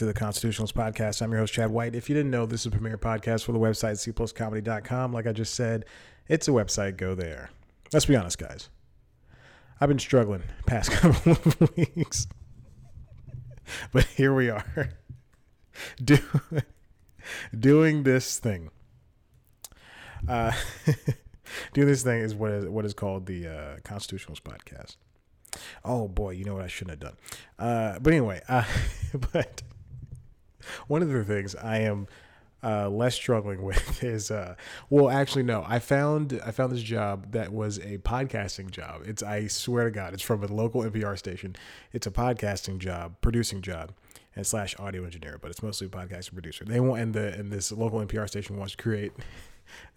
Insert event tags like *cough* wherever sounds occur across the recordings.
To the Constitutionalist Podcast. I'm your host, Chad White. If you didn't know, this is a premier podcast for the website cpluscomedy.com. Like I just said, it's a website. Go there. Let's be honest, guys. I've been struggling past *laughs* couple of weeks. But here we are. *laughs* Do, doing this thing. Uh, *laughs* doing this thing is what is what is called the uh, Constitutionalist Podcast. Oh boy, you know what I shouldn't have done. Uh, but anyway, uh, but *laughs* one of the things I am uh, less struggling *laughs* with is uh, well, actually no, I found I found this job that was a podcasting job. It's I swear to God, it's from a local NPR station. It's a podcasting job, producing job, and slash audio engineer, but it's mostly a podcast producer. They want and the and this local NPR station wants to create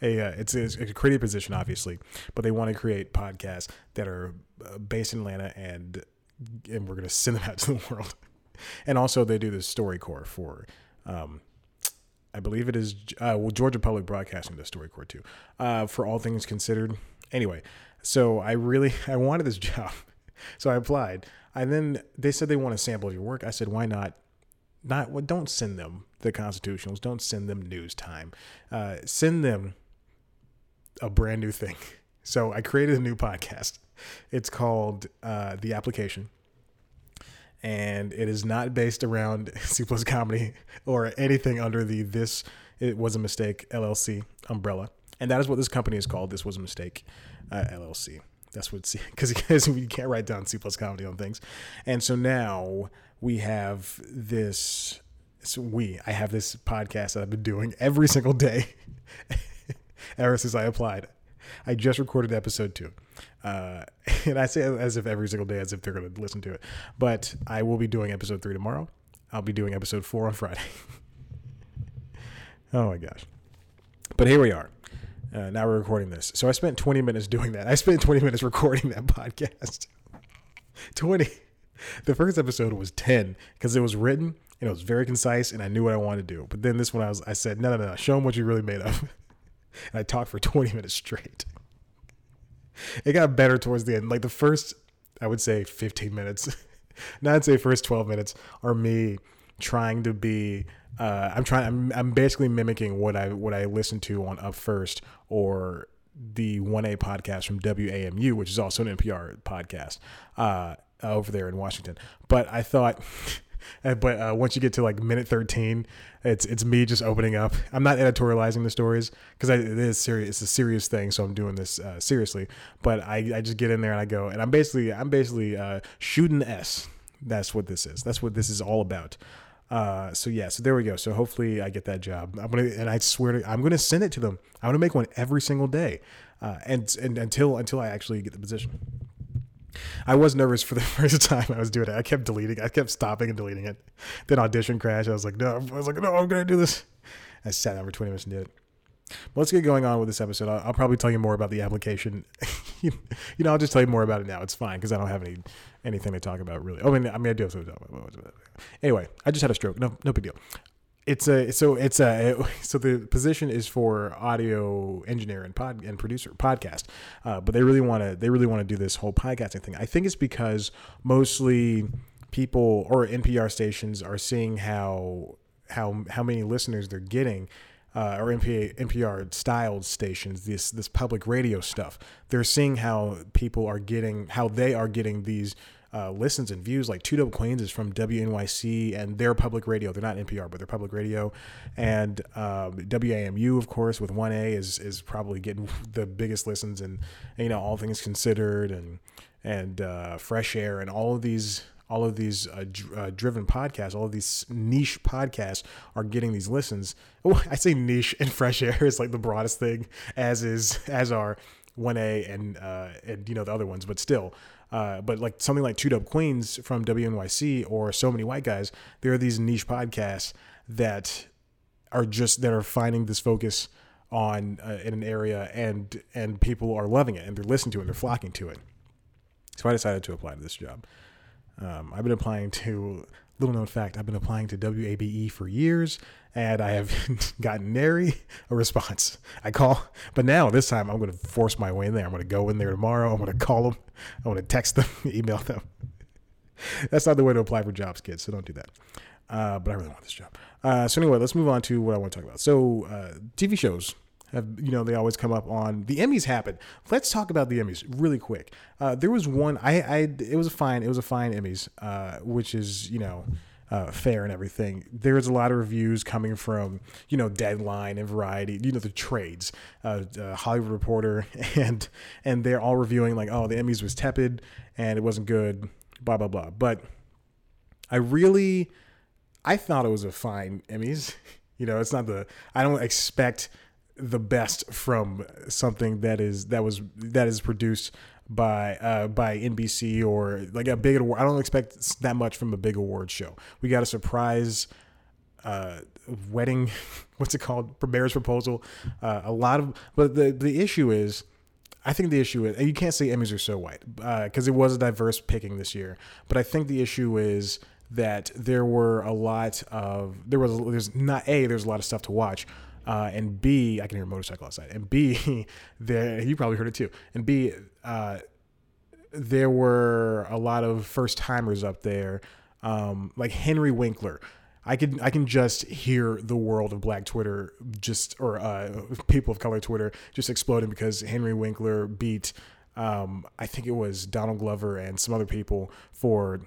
a uh, it's, a, it's a creative position obviously, but they want to create podcasts that are uh, based in Atlanta and and we're gonna send them out to the *laughs* world. And also they do the StoryCorps for. Um, I believe it is uh, well Georgia Public Broadcasting does StoryCorps too. Uh, for all things considered. Anyway, so I really *laughs* I wanted this *laughs* job, so I applied. And then they said they want a sample of your work. I said, why not not well, don't send them the constitutionals don't send them news time uh, send them a brand new thing *laughs* so i created a new podcast it's called uh, the application and it is not based around *laughs* c plus comedy or anything under the this it was a mistake llc umbrella and that is what this company is called this was a mistake uh, llc that's what C because *laughs* you can't write down C plus comedy on things, and so now we have this. So we I have this podcast that I've been doing every single day *laughs* ever since I applied. I just recorded episode two, uh, *laughs* and I say as if every single day, as if they're going to listen to it. But I will be doing episode three tomorrow. I'll be doing episode four on Friday. *laughs* oh my gosh! But here we are. Uh, now we're recording this. So I spent 20 minutes doing that. I spent 20 minutes recording that *laughs* podcast. 20. The first episode was 10 because it was written and it was very concise and I knew what I wanted to do. But then this one I was I said, no, no, no, show them what you really made of. And I talked for *laughs* 20 minutes straight. It got better towards the end. Like the first, I would say 15 minutes, *laughs* not I'd say first 12 minutes are me trying to be uh, I'm trying. I'm, I'm basically mimicking what I what I listen to on Up First or the One A podcast from WAMU, which is also an NPR podcast uh, over there in Washington. But I thought. *laughs* but uh, once you get to like minute 13 it's it's me just opening up i'm not editorializing the stories because it is serious it's a serious thing so i'm doing this uh, seriously but I, I just get in there and i go and i'm basically i'm basically uh, shooting s that's what this is that's what this is all about uh, so yeah, so there we go. So hopefully I get that job. I'm gonna, and I swear to, I'm gonna send it to them. I'm gonna make one every single day, uh, and and until until I actually get the position. I was nervous for the *laughs* first time I was doing it. I kept deleting. I kept stopping and deleting it. Then audition crashed. I was like, no. I was like, no, I'm gonna do this. I sat down for 20 minutes and did it. But let's get going on with this episode. I'll, I'll probably tell you more about the application. *laughs* you know, I'll just tell you more about it now. It's fine because I don't have any anything to talk about really. Oh, I mean, I mean, I do have something to talk about. Anyway, I just had a stroke. No, no big deal. It's a so it's a *laughs* so the position is for audio engineer and pod and producer podcast, uh, but they really want to they really want to do this whole podcasting thing. I think it's because mostly people or NPR stations are seeing how how how many listeners they're getting uh, or NPR, NPR styled stations, this this public radio stuff. They're seeing how people are getting how they are getting these uh, listens and views. Like Two Dope Queens is from WNYC and their public radio. They're not NPR, but they're public radio. And um, WAMU, of course, with One A is is probably getting *laughs* the biggest listens. And, and you know, all things considered, and and uh, Fresh Air, and all of these all of these uh, uh, driven podcasts, all of these niche podcasts are getting these listens. *laughs* Oh, I say niche and fresh air is like the broadest thing, as is *laughs* as are one A and uh, and you know the other ones, but still. Uh, but like something like Two Dope Queens from WNYC or So Many White Guys, there are these niche podcasts that are just that are finding this focus on uh, in an area and and people are loving it and they're listening to it and they're flocking to it. So I decided to apply to this job. Um, I've been applying to, little known fact, I've been applying to WABE for years and I have *laughs* gotten nary a response. I call, but now this time I'm going to force my way in there. I'm going to go in there tomorrow. I'm going to call them. I'm going to text them, *laughs* email them. That's not the way to apply for jobs, kids. So don't do that. Uh, but I really want this job. Uh, so anyway, let's move on to what I want to talk about. So uh, TV shows have you know they always come up on the Emmys happen. Let's talk about the Emmys really quick. Uh, there was one I, I it was a fine it was a fine Emmys, uh, which is you know. Uh, fair and everything. There's a lot of reviews coming from, you know, Deadline and Variety, you know, the trades, uh, uh, Hollywood Reporter, *laughs* and and they're all reviewing like, oh, the Emmys was tepid and it wasn't good, blah blah blah. But I really, I thought it was a fine Emmys. *laughs* You know, it's not the I don't expect the best from something that is that was that is produced by uh, by NBC or like a big award. I don't expect that much from a big award show. We got a surprise uh, wedding. *laughs* What's it called? Marriage proposal. Uh, a lot of, but the the issue is. I think the issue is, you can't say Emmys are so white because uh, it was a diverse picking this year. But I think the issue is that there were a lot of there was there's not a there's a lot of stuff to watch, uh, and B, I can hear a motorcycle outside. And B, *laughs* there you probably heard it too. And B, uh, there were a lot of first timers up there, um, like Henry Winkler. I can I can just hear the world of Black Twitter just or uh, *laughs* people of color Twitter just exploding because Henry Winkler beat um, I think it was Donald Glover and some other people for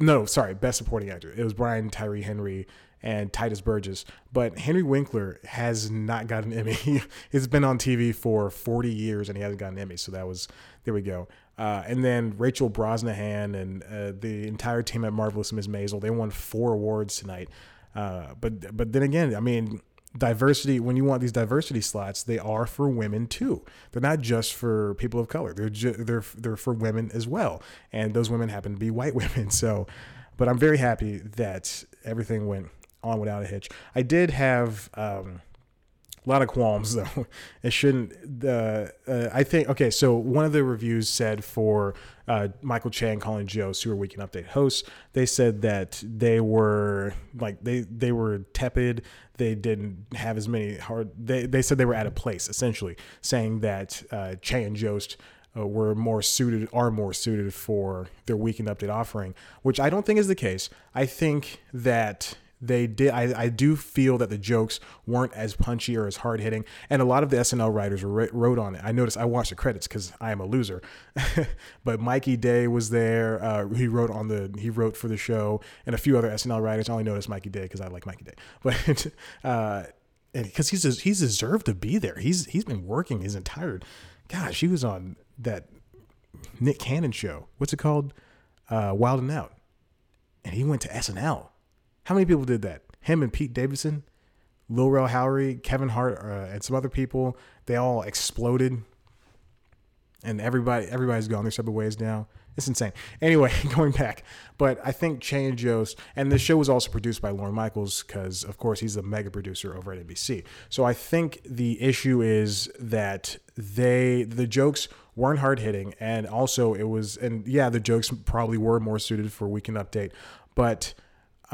no sorry best supporting actor. It was Brian Tyree Henry and Tituss Burgess. But Henry Winkler has not got an Emmy. *laughs* He's been on TV for 40 years and he hasn't got an Emmy. So that was, there we go. Uh, and then Rachel Brosnahan and uh, the entire team at Marvelous Miss Maisel, they won four awards tonight. Uh, but but then again, I mean, diversity when you want these diversity slots they are for women too they're not just for people of color they're ju- they're they're for women as well and those women happen to be white *laughs* women so but i'm very happy that everything went on without a hitch. I did have um, a lot of qualms *laughs* though. It shouldn't. Uh, uh, I think okay. So one of the reviews said for uh, Michael Che and Colin Jost, who are Weekend Update hosts, they said that they were like they they were tepid. They didn't have as many hard. They they said they were at a place essentially, saying that uh, Che and Jost. Uh, were more suited, are more suited for their weekend update offering, which I don't think is the case. I think that they did I, I do feel that the jokes weren't as punchy or as hard hitting and a lot of the snl writers wrote on it. I noticed i watched the credits because i am a loser. *laughs* But mikey day was there uh, he wrote on the he wrote for the show and a few other snl writers. I only noticed mikey day because i like mikey day. *laughs* But uh because he's he's deserved to be there. He's he's been working his entire gosh he was on that nick cannon show. What's it called? Uh wild and out. And he went to snl how many people did that? Him and Pete Davidson, Lil Rel Howery, Kevin Hart, uh, and some other people. They all exploded, and everybody everybody's gone their separate ways now. It's insane. Anyway, *laughs* going back, but I think Che and Jost, and the show was also produced by Lorne Michaels because, of course, he's the mega producer over at NBC. So I think the issue is that they the jokes weren't hard hitting, and also it was, and yeah, the jokes probably were more suited for Weekend Update, but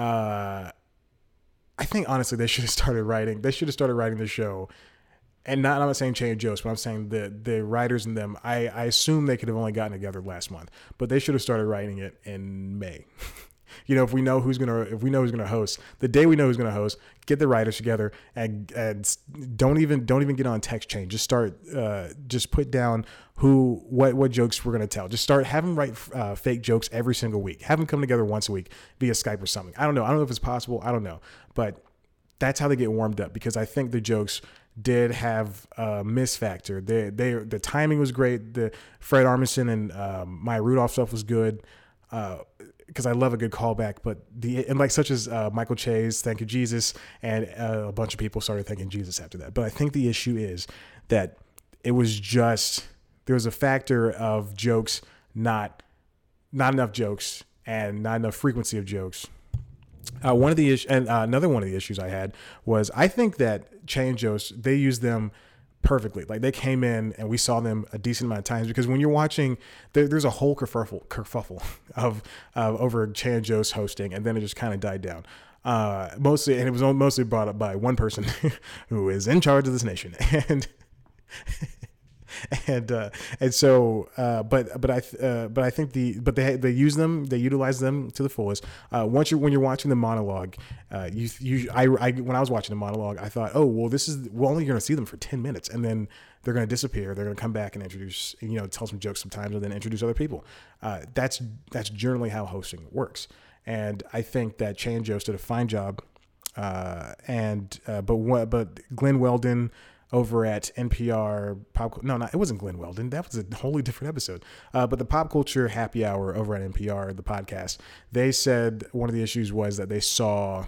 uh, I think honestly they should have started writing. They should have started writing the show. And not I'm not saying change Jost, but I'm saying the the writers and them. I, I assume they could have only gotten together last month, but they should have started writing it in May. *laughs* you know, if we know who's gonna if we know who's gonna host, the day we know who's gonna host, get the writers together and and don't even don't even get on text chain. Just start uh, just put down who what what jokes we're gonna tell. Just start have them write uh, fake jokes every single week. Have them come together once a week via Skype or something. I don't know. I don't know if it's possible. I don't know, but that's how they get warmed up because I think the jokes did have a miss factor. They, they, the timing was great. The Fred Armisen and um, Maya Rudolph stuff was good. Uh, because I love a good callback, but the and like such as uh, Michael Che's "Thank You Jesus" and uh, a bunch of people started thanking Jesus after that. But I think the issue is that it was just there was a factor of jokes not not enough jokes and not enough frequency of jokes. Uh, one of the issues, and uh, another one of the issues I had was I think that and Jost they use them perfectly. Like they came in and we saw them a decent amount of times because when you're watching, there, there's a whole kerfuffle, kerfuffle *laughs* of uh, over Chan Joe's hosting, and then it just kind of died down. Uh, mostly, and it was mostly brought up by one person *laughs* who is in charge of this nation, *laughs* and *laughs* and uh, and so uh, but but I uh, but I think the but they they use them they utilize them to the fullest. Uh, once you when you're watching the monologue, uh, you you I, I when I was watching the monologue, I thought, oh well, this is we're only going to see them for ten minutes, and then they're going to disappear. They're going to come back and introduce you know tell some jokes sometimes, and then introduce other people. Uh, that's that's generally how hosting works, and I think that Che and Jost did a fine job. and but what but Glenn Weldon over at NPR Pop. No, not it wasn't Glenn Weldon. That was a wholly different episode. Uh, but the Pop Culture Happy Hour over at NPR, the podcast, they said one of the issues was that they saw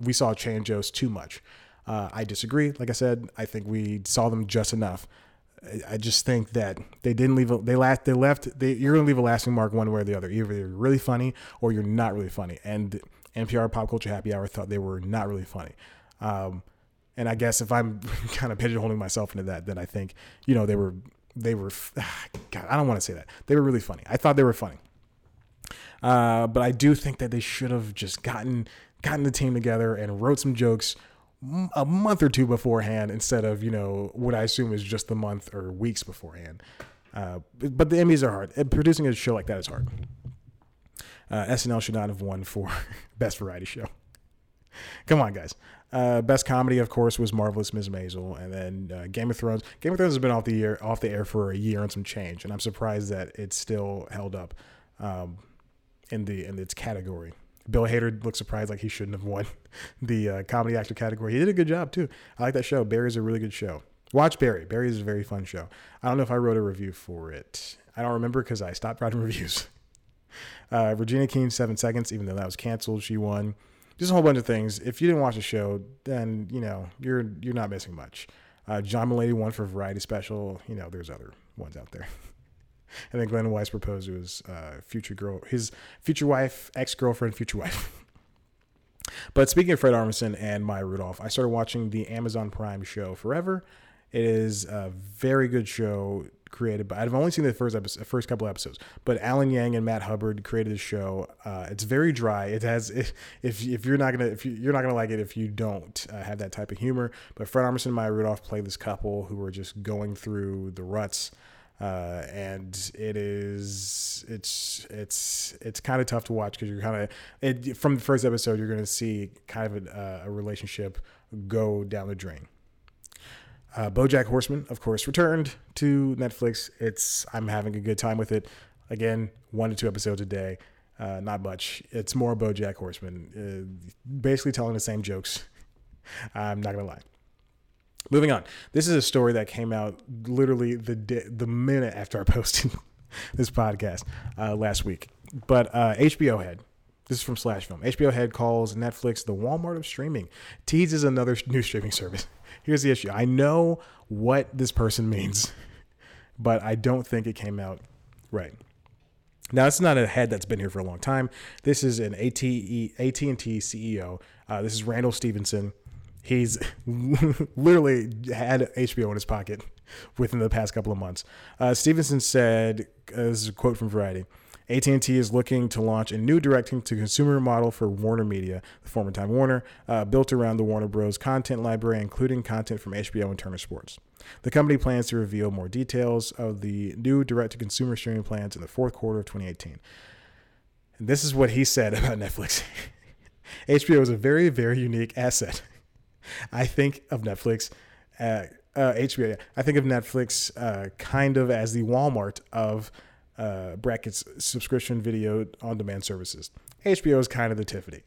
we saw and too much. Uh, I disagree. Like I said, I think we saw them just enough. I just think that they didn't leave. A, they last. They left. They, you're gonna leave a lasting mark one way or the other. Either you're really funny or you're not really funny. And NPR Pop Culture Happy Hour thought they were not really funny. Um, and I guess if I'm *laughs* kind of pigeonholing myself into that, then I think, you know, they were, they were, *sighs* God, I don't want to say that. They were really funny. I thought they were funny. Uh, but I do think that they should have just gotten, gotten the team together and wrote some jokes a month or two beforehand instead of, you know, what I assume is just the month or weeks beforehand. Uh, but the Emmys are hard. Producing a show like that is hard. Uh, SNL should not have won for *laughs* Best Variety Show. Come on, guys. Uh, best comedy, of course, was Marvelous Miss Maisel, and then uh, Game of Thrones. Game of Thrones has been off the air off the air for a year and some change, and I'm surprised that it's still held up um, in the in its category. Bill Hader looks surprised, like he shouldn't have won *laughs* the uh, comedy actor category. He did a good job too. I like that show. Barry's a really good show. Watch Barry. Barry is a very fun show. I don't know if I wrote a review for it. I don't remember because I stopped writing *laughs* reviews. Uh, Regina King, Seven Seconds, even though that was canceled, she won just a whole bunch of things. If you didn't watch the show, then you know you're you're not missing much. Uh, John Mulaney won for Variety Special. You know, there's other ones out there. *laughs* and then Glenn Weiss proposed to his uh, future girl, his future wife, ex girlfriend, future wife. *laughs* but speaking of Fred Armisen and Maya Rudolph, I started watching the Amazon Prime show Forever. It is a very good show created by. I've only seen the first episode, first couple episodes, but Alan Yang and Matt Hubbard created this show. Uh, it's very dry. It has *laughs* if if, you're not gonna if you, are not gonna like it if you don't uh, have that type of humor. But Fred Armisen and Maya Rudolph play this couple who are just going through the ruts. Uh, and it is it's it's it's kind of tough to watch because you're kind of from the first episode you're going to see kind of a, a relationship go down the drain uh, BoJack Horseman, of course, returned to Netflix. It's I'm having a good time with it. Again, one to two episodes a day, uh, not much. It's more BoJack Horseman, uh, basically telling the same jokes. *laughs* I'm not gonna lie. Moving on. This is a story that came out literally the the minute after I *laughs* posted this podcast uh, last week. But HBO uh, Head. This is from Slash Film. HBO Head calls Netflix the Walmart of streaming. Teases another *laughs* new streaming service here's the issue. I know what this person *laughs* means, but I don't think it came out right. Now, it's not a head that's been here for a long time. This is an AT&T CEO. Uh, this is Randall Stephenson. He's *laughs* literally had HBO in his pocket within the past couple of months. Uh, Stephenson said, uh, this is a quote from Variety, AT&T is looking to launch a new direct-to-consumer model for Warner Media, the former Time Warner, uh, built around the Warner Bros. content library, including content from HBO and Turner Sports. The company plans to reveal more details of the new direct-to-consumer streaming plans in the fourth quarter of 2018. And this is what he said *laughs* about Netflix. *laughs* HBO is a very, very unique asset. *laughs* I think of Netflix. Uh, uh, HBO. I think of Netflix uh, kind of as the Walmart of uh, brackets subscription video on demand services. HBO is kind of the Tiffany.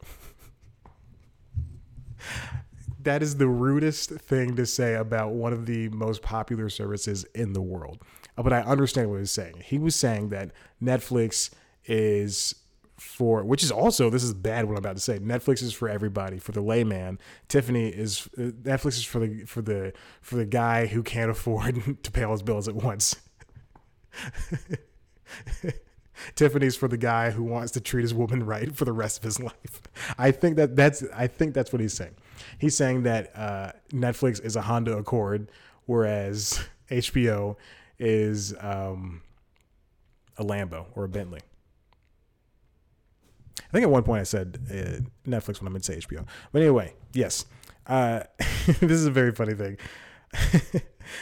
that is the rudest thing to say about one of the most popular services in the world. Uh, but I understand what he's saying. He was saying that Netflix is for which is also this is bad what I'm about to say. Netflix is for everybody, for the layman. Tiffany is uh, Netflix is for the for the for the guy who can't *laughs* afford to pay all his bills at once. *laughs* *laughs* Tiffany's for the guy who wants to treat his woman right for the rest of his life. I think that that's I think that's what he's saying. He's saying that uh, Netflix is a Honda Accord, whereas *laughs* HBO is um, a Lambo or a Bentley. I think at one point I said uh, Netflix when I meant to say HBO. But anyway, yes, uh, *laughs* this is a very funny thing.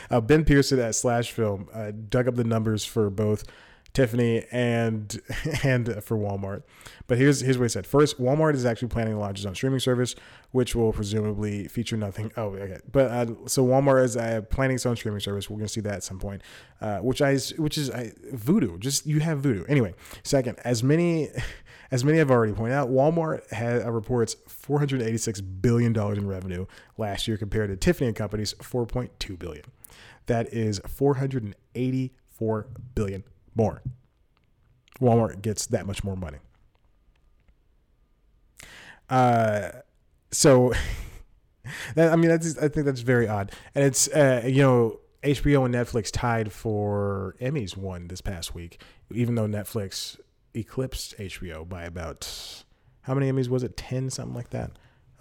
uh, ben Pearson at Slash Film uh, dug up the numbers for both Tiffany and *laughs* and for Walmart. But here's here's what he said. First, Walmart is actually planning to launch its own streaming service, which will presumably feature nothing. Oh, okay. But uh, so Walmart is uh, planning its own streaming service. We're gonna see that at some point. Uh, which I which is I, Vudu. Just you have voodoo. Anyway, second, as many. *laughs* As many have already pointed out, Walmart had, reports $486 billion in revenue last year compared to Tiffany and Company's $4.2 billion. That is 484 billion more. Walmart gets that much more money. Uh, so *laughs* that, I mean, that's I think that's very odd, and it's uh, you know HBO and Netflix tied for Emmys one this past week, even though Netflix eclipsed HBO by about how many Emmys was it? Ten, something like that.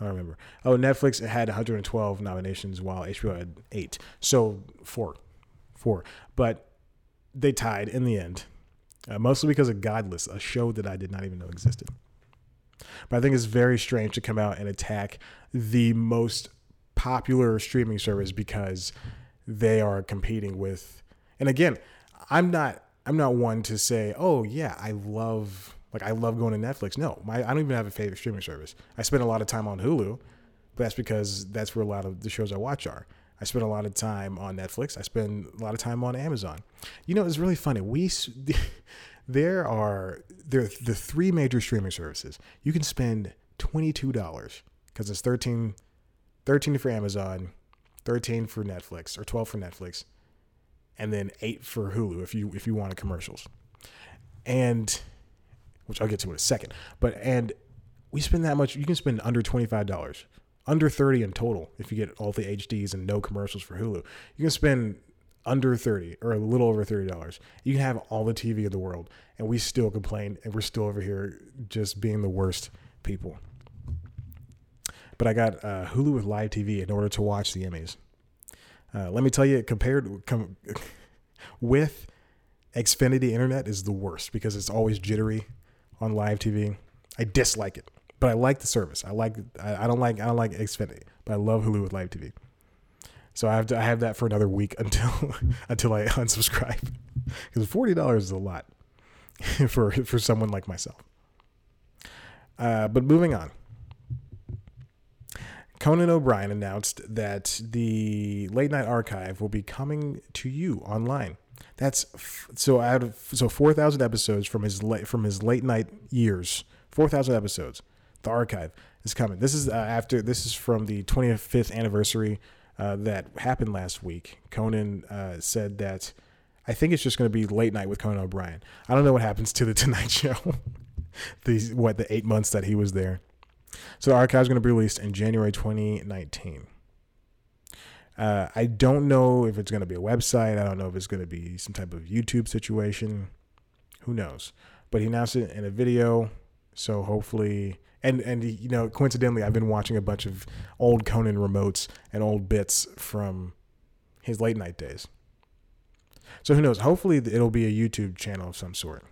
I don't remember. Oh, Netflix had 112 nominations while HBO had eight, so four, four. But they tied in the end, uh, mostly because of Godless, a show that I did not even know existed. But I think it's very strange to come out and attack the most popular streaming service because they are competing with. And again, I'm not I'm not one to say, oh yeah, I love like I love going to Netflix. No, my I don't even have a favorite streaming service. I spend a lot of time on Hulu, but that's because that's where a lot of the shows I watch are. I spend a lot of time on Netflix. I spend a lot of time on Amazon. You know, it's really funny. We *laughs* there are there are the three major streaming services. You can spend twenty two dollars because it's 13, 13 for Amazon, thirteen for Netflix, or twelve for Netflix, and then eight for Hulu if you if you wanted commercials, and which I'll get to in a second. But and we spend that much. You can spend under twenty five dollars under 30 in total if you get all the HDs and no commercials for Hulu. You can spend under 30 or a little over $30. You can have all the TV in the world and we still complain and we're still over here just being the worst people. But I got uh, Hulu with live TV in order to watch the Emmys. Uh, let me tell you, compared com- *laughs* with Xfinity Internet is the worst because it's always jittery on live TV. I dislike it but I like the service. I like I, I don't like I don't like Xfinity, but I love Hulu with live TV. So I have to I have that for another week *laughs* until until I unsubscribe *laughs* because forty dollars is a lot *laughs* for for someone like myself. Uh, but moving on. Conan O'Brien announced that the Late Night Archive will be coming to you online. That's f- so out of so four thousand episodes from his late from his late night years. Four thousand episodes the archive is coming. This is uh, after this is from the 25th anniversary uh, that happened last week. Conan uh, said that I think it's just going to be late night with Conan O'Brien. I don't know what happens to the *laughs* Tonight Show. These what the eight months that he was there. So the archive is going to be released in January 2019. Uh, I don't know if it's going to be a website. I don't know if it's going to be some type of YouTube situation. Who knows? But he announced it in a video. So hopefully and and you know coincidentally i've been watching a bunch of old conan remotes and old bits from his late night days. So who knows? Hopefully it'll be a youtube channel of some sort.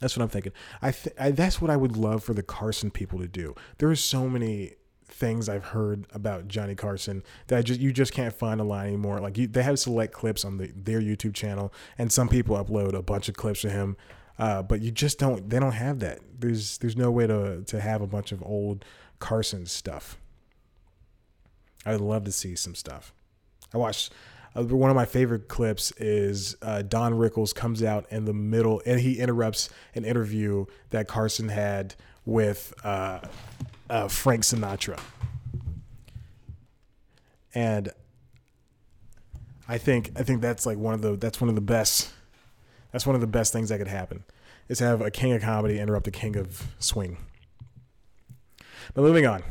That's what i'm thinking. I, th- I that's what i would love for the carson people to do. There are so many things I've heard about Johnny Carson that I just you just can't find online anymore. Like you, they have select clips on the, their YouTube channel, and some people upload a bunch of clips of him uh, but you just don't. They don't have that. There's there's no way to to have a bunch of old Carson stuff. I would love to see some stuff. I watched uh, one of my favorite clips is uh, Don Rickles comes out in the middle and he interrupts an interview that Carson had with uh, uh Frank Sinatra. And I think I think that's like one of the that's one of the best that's one of the best things that could happen is have a king of comedy interrupt a king of swing. But moving on.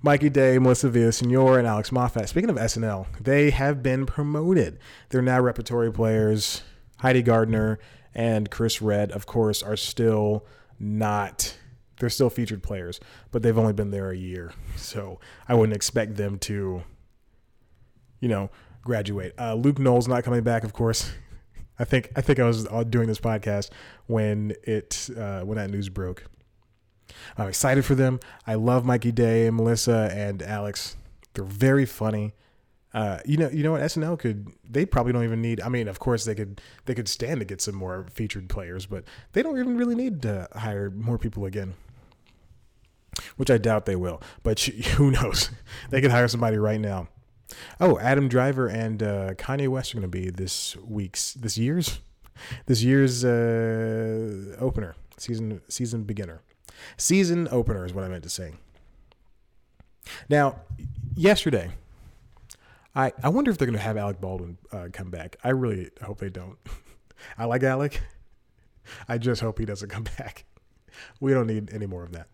Mikey Day, Melissa Villasenor, and Alex Moffat. Speaking of SNL, they have been promoted. They're now repertory players. Heidi Gardner and Chris Redd, of course, are still not. They're still featured players, but they've only been there a year, so I wouldn't expect them to, you know, graduate. Uh, Luke Null not coming back, of course. I think I think I was uh, doing this podcast when it uh, when that news broke. I'm excited for them. I love Mikey Day, and Melissa, and Alex. They're very funny. Uh, you know, you know what SNL could. They probably don't even need. I mean, of course they could. They could stand to get some more featured players, but they don't even really need to hire more people again. Which I doubt they will. But *laughs* who knows? They could hire somebody right now. Oh, Adam Driver and uh, Kanye West are going to be this week's, this year's, this year's uh, opener, season season beginner, season opener is what I meant to say. Now, yesterday, I I wonder if they're going to have Alec Baldwin uh, come back. I really hope they don't. *laughs* I like Alec. I just hope he doesn't come *laughs* back. We don't need any more of that.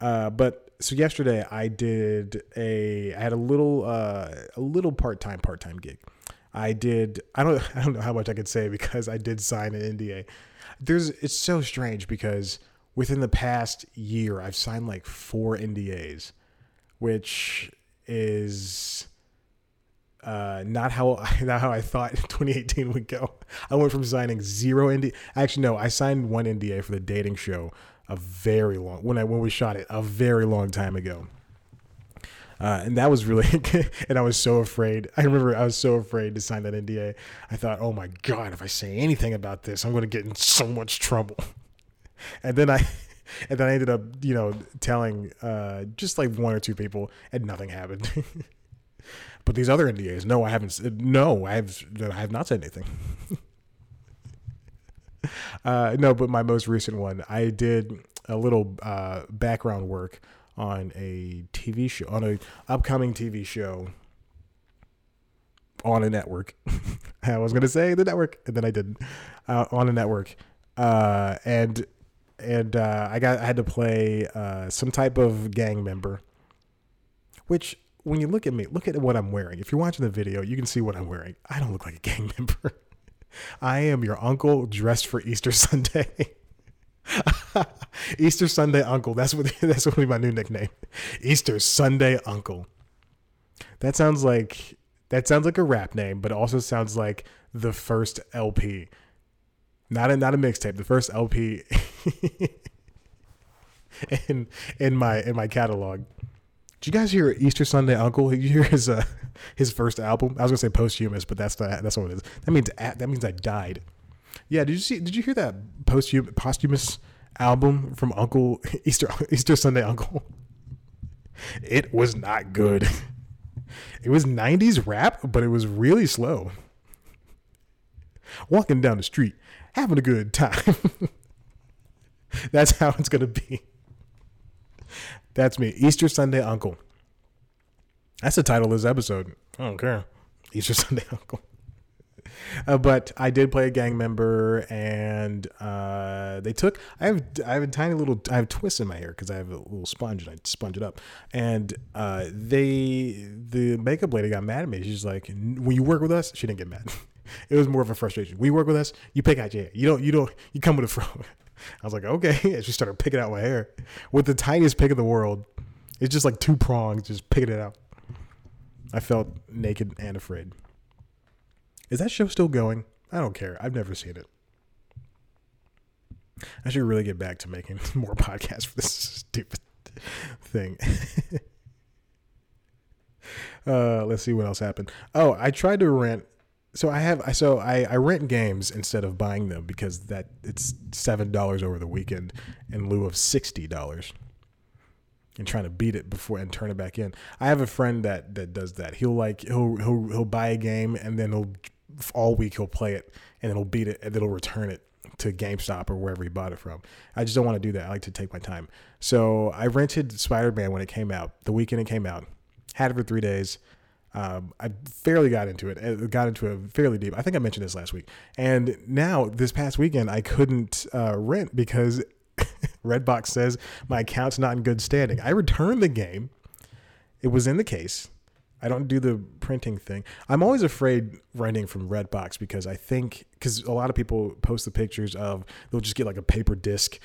Uh, but so yesterday I did a I had a little uh, a little part time part time gig. I did I don't *laughs* I don't know how much I could say because I did sign an NDA. There's it's so strange because within the past year I've signed like four NDAs, which is uh, not how *laughs* not how I thought *laughs* 2018 would go. I went from signing zero NDA. Actually, no, I signed one NDA for the dating show a very long when I when we shot it a very long time ago. Uh, and that was really, *laughs* and I was so afraid. I remember I was so afraid to sign that NDA. I thought, oh my God, if I say anything about this, I'm going to get in so much trouble. *laughs* And then I, *laughs* and then I ended up, you know, telling uh, just like one or two people, and nothing happened. but these other NDAs, no, I haven't. No, I have. I have not said anything. Uh, no, but my most recent one, I did a little uh, background work on a TV show, on a upcoming TV show on a network. *laughs* I was gonna say the network, and then I didn't. Uh, on a network, uh, and and uh, I got I had to play uh, some type of gang member, which when you look at me, look at what I'm wearing. If you're watching the video, you can see what I'm wearing. I don't look like a gang *laughs* member. *laughs* I am your uncle dressed for Easter *laughs* Sunday. *laughs* Easter Sunday Uncle. That's what that's what be my new nickname. Easter Sunday Uncle. That sounds like that sounds like a rap name, but also sounds like the first LP. Not a not a mixtape, the first LP in in my in my catalog. Did you guys hear Easter Sunday Uncle? You hear his uh, his first album? I was gonna say posthumous, but that's not that's what it is. That means that means I died. Yeah, did you see? Did you hear that posthum, posthumous album from Uncle *laughs* Easter Easter Sunday Uncle? It was not good. It was '90s rap, but it was really slow. Walking down the street, having a good time. *laughs* that's how it's gonna be. That's me, Easter Sunday Uncle. That's the title of this episode. I don't care. Easter *laughs* Sunday Uncle. Uh, but I did play a gang member, and uh, they took. I have I have a tiny little. I have twists in my hair because I have a little sponge, and I sponge it up. And uh, they, the makeup lady, got mad at me. She's like, "When you work with us," she didn't get mad. *laughs* it was more of a frustration. We work with us. You pick out your hair. You don't. You don't. You come with a fro. *laughs* I was like, okay. And she started picking out my hair with the tiniest pick in the world. It's just like two prongs, just picking it out. I felt naked and afraid. Is that show still going? I don't care. I've never seen it. I should really get back to making *laughs* more podcasts for this stupid thing. *laughs* uh, let's see what else happened. Oh, I tried to rent so I have so I, I rent games instead of buying them because that it's seven dollars over the weekend in lieu of sixty dollars. And trying to beat it before and turn it back in. I have a friend that that does that. He'll like he'll he'll he'll buy a game and then he'll all week he'll play it and he'll beat it he'll return it to GameStop or wherever he bought it from. I just don't want to do that. I like to take my time. So I rented Spider Man when it came out, the weekend it came out. Had it for three days. Um, I fairly got into it. it. Got into it fairly deep. I think I mentioned this last week. And now this past weekend, I couldn't uh, rent because *laughs* Redbox says my account's not in good standing. I returned the game. It was in the case. I don't do the printing thing. I'm always afraid renting from Redbox because I think because a lot of people post the pictures of they'll just get like a paper disc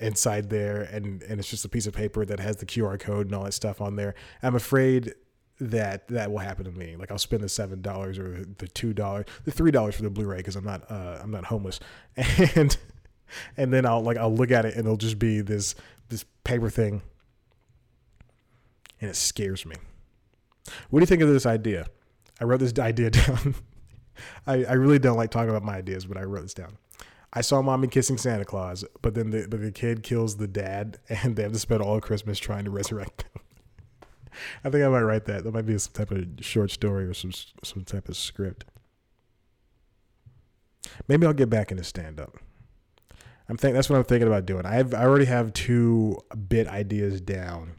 inside there and and it's just a piece of paper that has the QR code and all that stuff on there. I'm afraid that that will happen to me. Like I'll spend the seven dollars or the two dollars, the three dollars for the Blu-ray because I'm not uh, I'm not homeless, *laughs* and and then I'll like I'll look at it and it'll just be this this paper thing, and it scares me. What do you think of this idea? I wrote this *laughs* idea down. I, I really don't like talking about my ideas, but I wrote this down. I saw mommy kissing Santa Claus, but then the but the kid kills the dad, *laughs* and they have to spend all Christmas trying to resurrect him. *laughs* I think I might write that. That might be some type of short story or some some type of script. Maybe I'll get back into stand up. I'm think that's what I'm thinking about doing. I have I already have two bit ideas down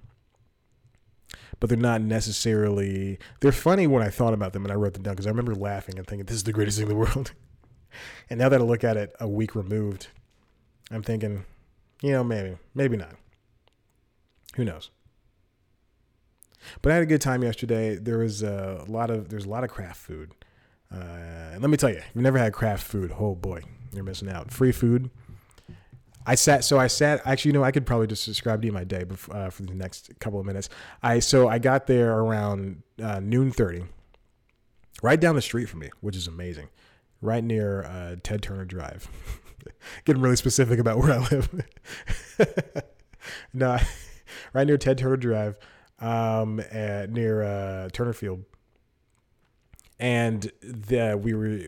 but they're not necessarily they're funny when I thought about them and I wrote them down because I remember laughing and thinking this is the greatest thing in the world. *laughs* and now that I look at it a week removed, I'm thinking, you know, maybe, maybe not. Who knows? But I had a good time yesterday. There was a lot of there's a lot of craft food. Uh, and let me tell you, if you've never had craft food, oh boy, you're missing out. Free food I sat, so I sat. Actually, you know, I could probably just describe to you my day before, uh, for the next couple of minutes. I so I got there around uh, noon thirty, right down the street from me, which is amazing, right near uh, Ted Turner Drive. *laughs* Getting really specific about where I live. *laughs* no, *laughs* right near Ted Turner Drive, um, at, near uh, Turner Field and the, we were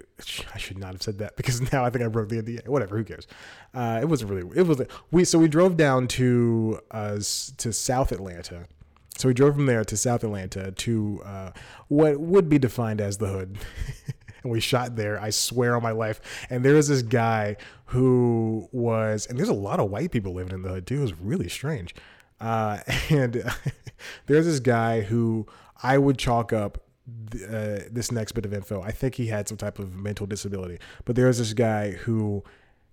I should not have said that because *laughs* now I think I broke the NDA. Whatever, who cares? Uh, it wasn't really it was we so we drove down to uh, to South Atlanta. So we drove from there to South Atlanta to uh, what would be defined as the hood. *laughs* and we shot there. I swear on my life. And there was this guy who was, and there's a lot of white people living in the hood too. It was really strange. Uh, *laughs* and there's this guy who I would chalk up uh, this next bit of info. I think he had some type of mental disability, but there was this guy who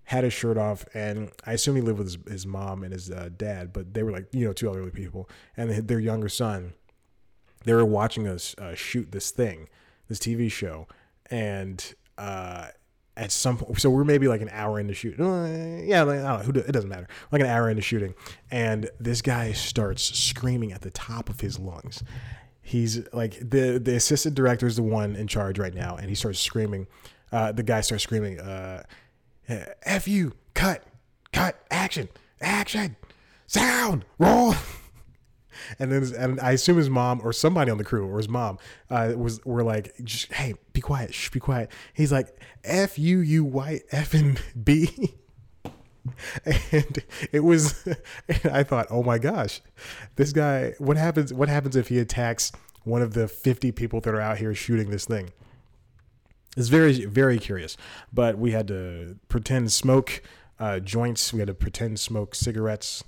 had his shirt off, and I assume he lived with his, his mom and his uh, dad, but they were like you know two elderly people, and their younger son. They were watching us uh, shoot this thing, this TV show, and uh, at some point, so we're maybe like an hour into shooting. Uh, yeah, like, I don't know, it doesn't matter. Like an hour into shooting, and this guy starts screaming at the top of his lungs, he's like the the assistant director is the one in charge right now, and he starts screaming. Uh, the guy starts screaming, uh, "F you! Cut! Cut! Action! Action! Sound! Roll!" *laughs* and then and I assume his mom or somebody on the crew or his mom uh, was were like, "Hey, be quiet! Shh, be quiet." He's like, "F you, you white and B." *laughs* *laughs* and it was *laughs* and i thought oh my gosh this guy what happens what happens if he attacks one of the 50 people that are out here shooting this thing? It's very very curious but we had to pretend smoke uh, joints we had to pretend smoke cigarettes.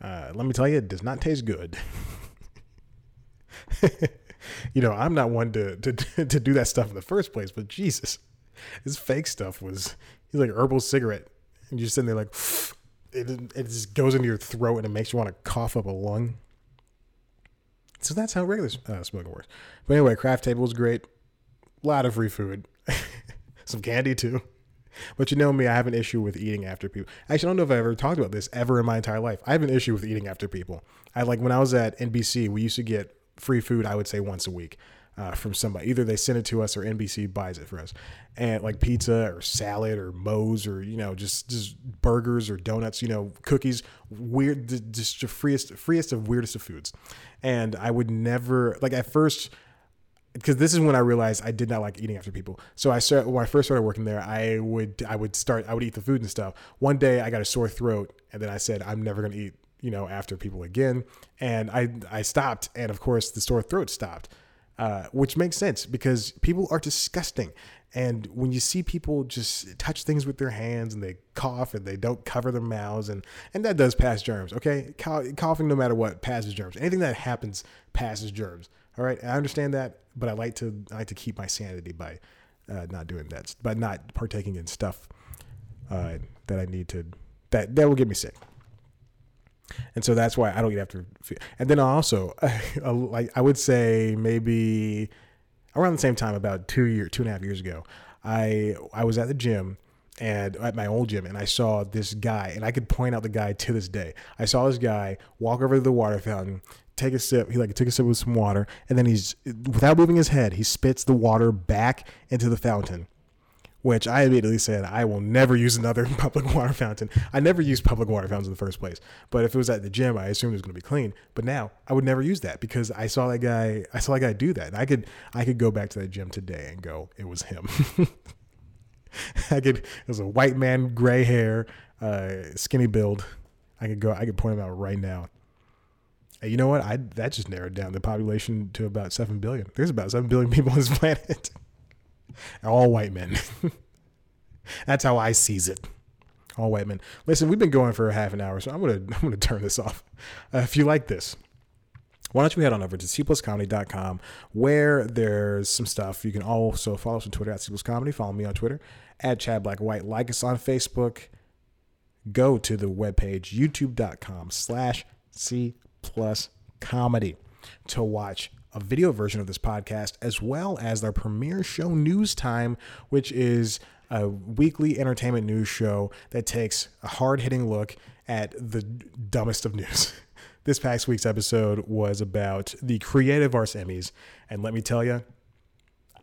Uh, let me tell you it does not taste good. *laughs* You know i'm not one to, to to do that stuff in the first place but jesus this fake stuff was he's like herbal cigarette and you're sitting there like it, it just goes into your throat and it makes you want to cough up a lung. So that's how regular uh, smoking works. But anyway, craft table was great. A lot of free food, *laughs* some candy too. But you know me, I have an issue with eating after people. Actually, I don't know if I ever talked about this ever in my entire life. I have an issue with eating after people. I like when I was at NBC, we used to get free food. I would say once a week uh, from somebody. Either they send it to us or NBC buys it for us, and like pizza or salad or Moe's or you know just just burgers or donuts, you know cookies, weird, just the freest freest of weirdest of foods. And I would never like at first because this is when I realized I did not like eating after people. So I started when I first started working there. I would I would start I would eat the food and stuff. One day I got a sore throat, and then I said I'm never gonna eat you know after people again, and I I stopped, and of course the sore throat stopped uh, which makes sense because people are disgusting. And when you see people just touch things with their hands and they cough and they don't cover their mouths, and, and that does pass germs, okay? Coughing, no matter what, passes germs. Anything that happens passes germs. All right, I understand that, but I like to I like to keep my sanity by uh, not doing that, by not partaking in stuff uh, that I need to that that will get me sick and so that's why I don't eat after. And then also, *laughs* like I would say maybe around the same time, about two year, two and a half years ago, I I was at the gym and at my old gym and I saw this guy and I could point out the guy to this day. I saw this guy walk over to the water fountain, take a sip. He like took a sip with some water and then he's without moving his head, he spits the water back into the fountain which I immediately said I will never use another *laughs* public water fountain. I never used public water fountains in the first place, but if it was at the gym, I assumed it was going to be clean. But now I would never use that because I saw that guy. I saw that guy do that. And I could I could go back to that gym today and go, it was him. *laughs* I could. It was a white man, gray hair, uh, skinny build. I could go. I could point him out right now. And you know what? I that just narrowed down the population to about seven billion. There's about seven billion *laughs* people on this planet. All white men. *laughs* That's how I sees it. All white men. Listen, we've been going for a half an hour, so I'm gonna *laughs* I'm gonna turn this off. Uh, if you like this, why don't you head on over to cpluscomedy.com where there's some stuff. You can also follow us on Twitter at cpluscomedy. Follow me on Twitter at Chad Black White. Like us on Facebook. Go to the webpage youtube.com slash c plus comedy to watch a video version of this podcast as well as our premiere show news time which is a weekly entertainment news show that takes a hard-hitting look at the dumbest of news. *laughs* This past week's episode was about the creative arts emmys and let me tell you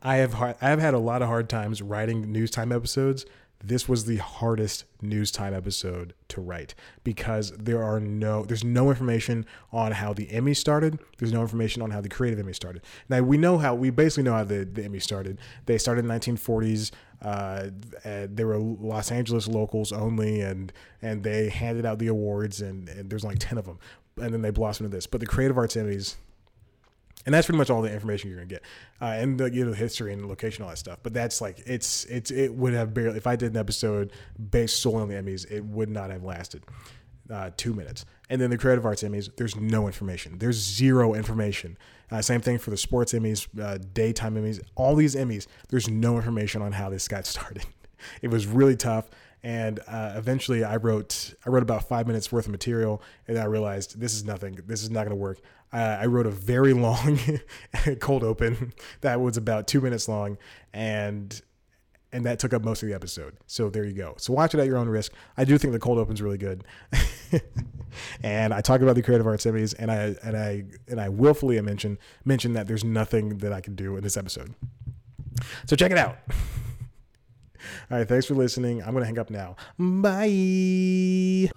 i have hard, i have had a lot of hard times writing news time episodes this was the hardest news time episode to write because there are no there's no information on how the Emmy started. There's no information on how the creative Emmy started. Now we know how we basically know how the, the Emmy started. They started in 1940s. Uh, they were Los Angeles locals only, and and they handed out the awards, and, and there's like ten of them, and then they blossomed into this. But the Creative Arts Emmys and that's pretty much all the information you're gonna get, uh, and the you know history and location, all that stuff. But that's like it's it's it would have barely if I did an episode based solely on the Emmys, it would not have lasted uh, two minutes. And then the Creative Arts Emmys, there's no information. There's zero information. Uh, same thing for the Sports Emmys, uh, Daytime Emmys, all these Emmys. There's no information on how this got *laughs* started. It was really tough and uh, eventually I wrote I wrote about five minutes worth of material, and I realized this is nothing. This is not going to work. Uh, I wrote a very long *laughs* cold open that was about two minutes long, and and that took up most of the episode. So there you go. So watch it at your own risk. I do think the cold open's really good, *laughs* and I talk about the creative arts Emmys, and I and I and I willfully mention mention that there's nothing that I can do in this episode. So check it out. *laughs* All right, thanks for listening. I'm going to hang up now. Bye.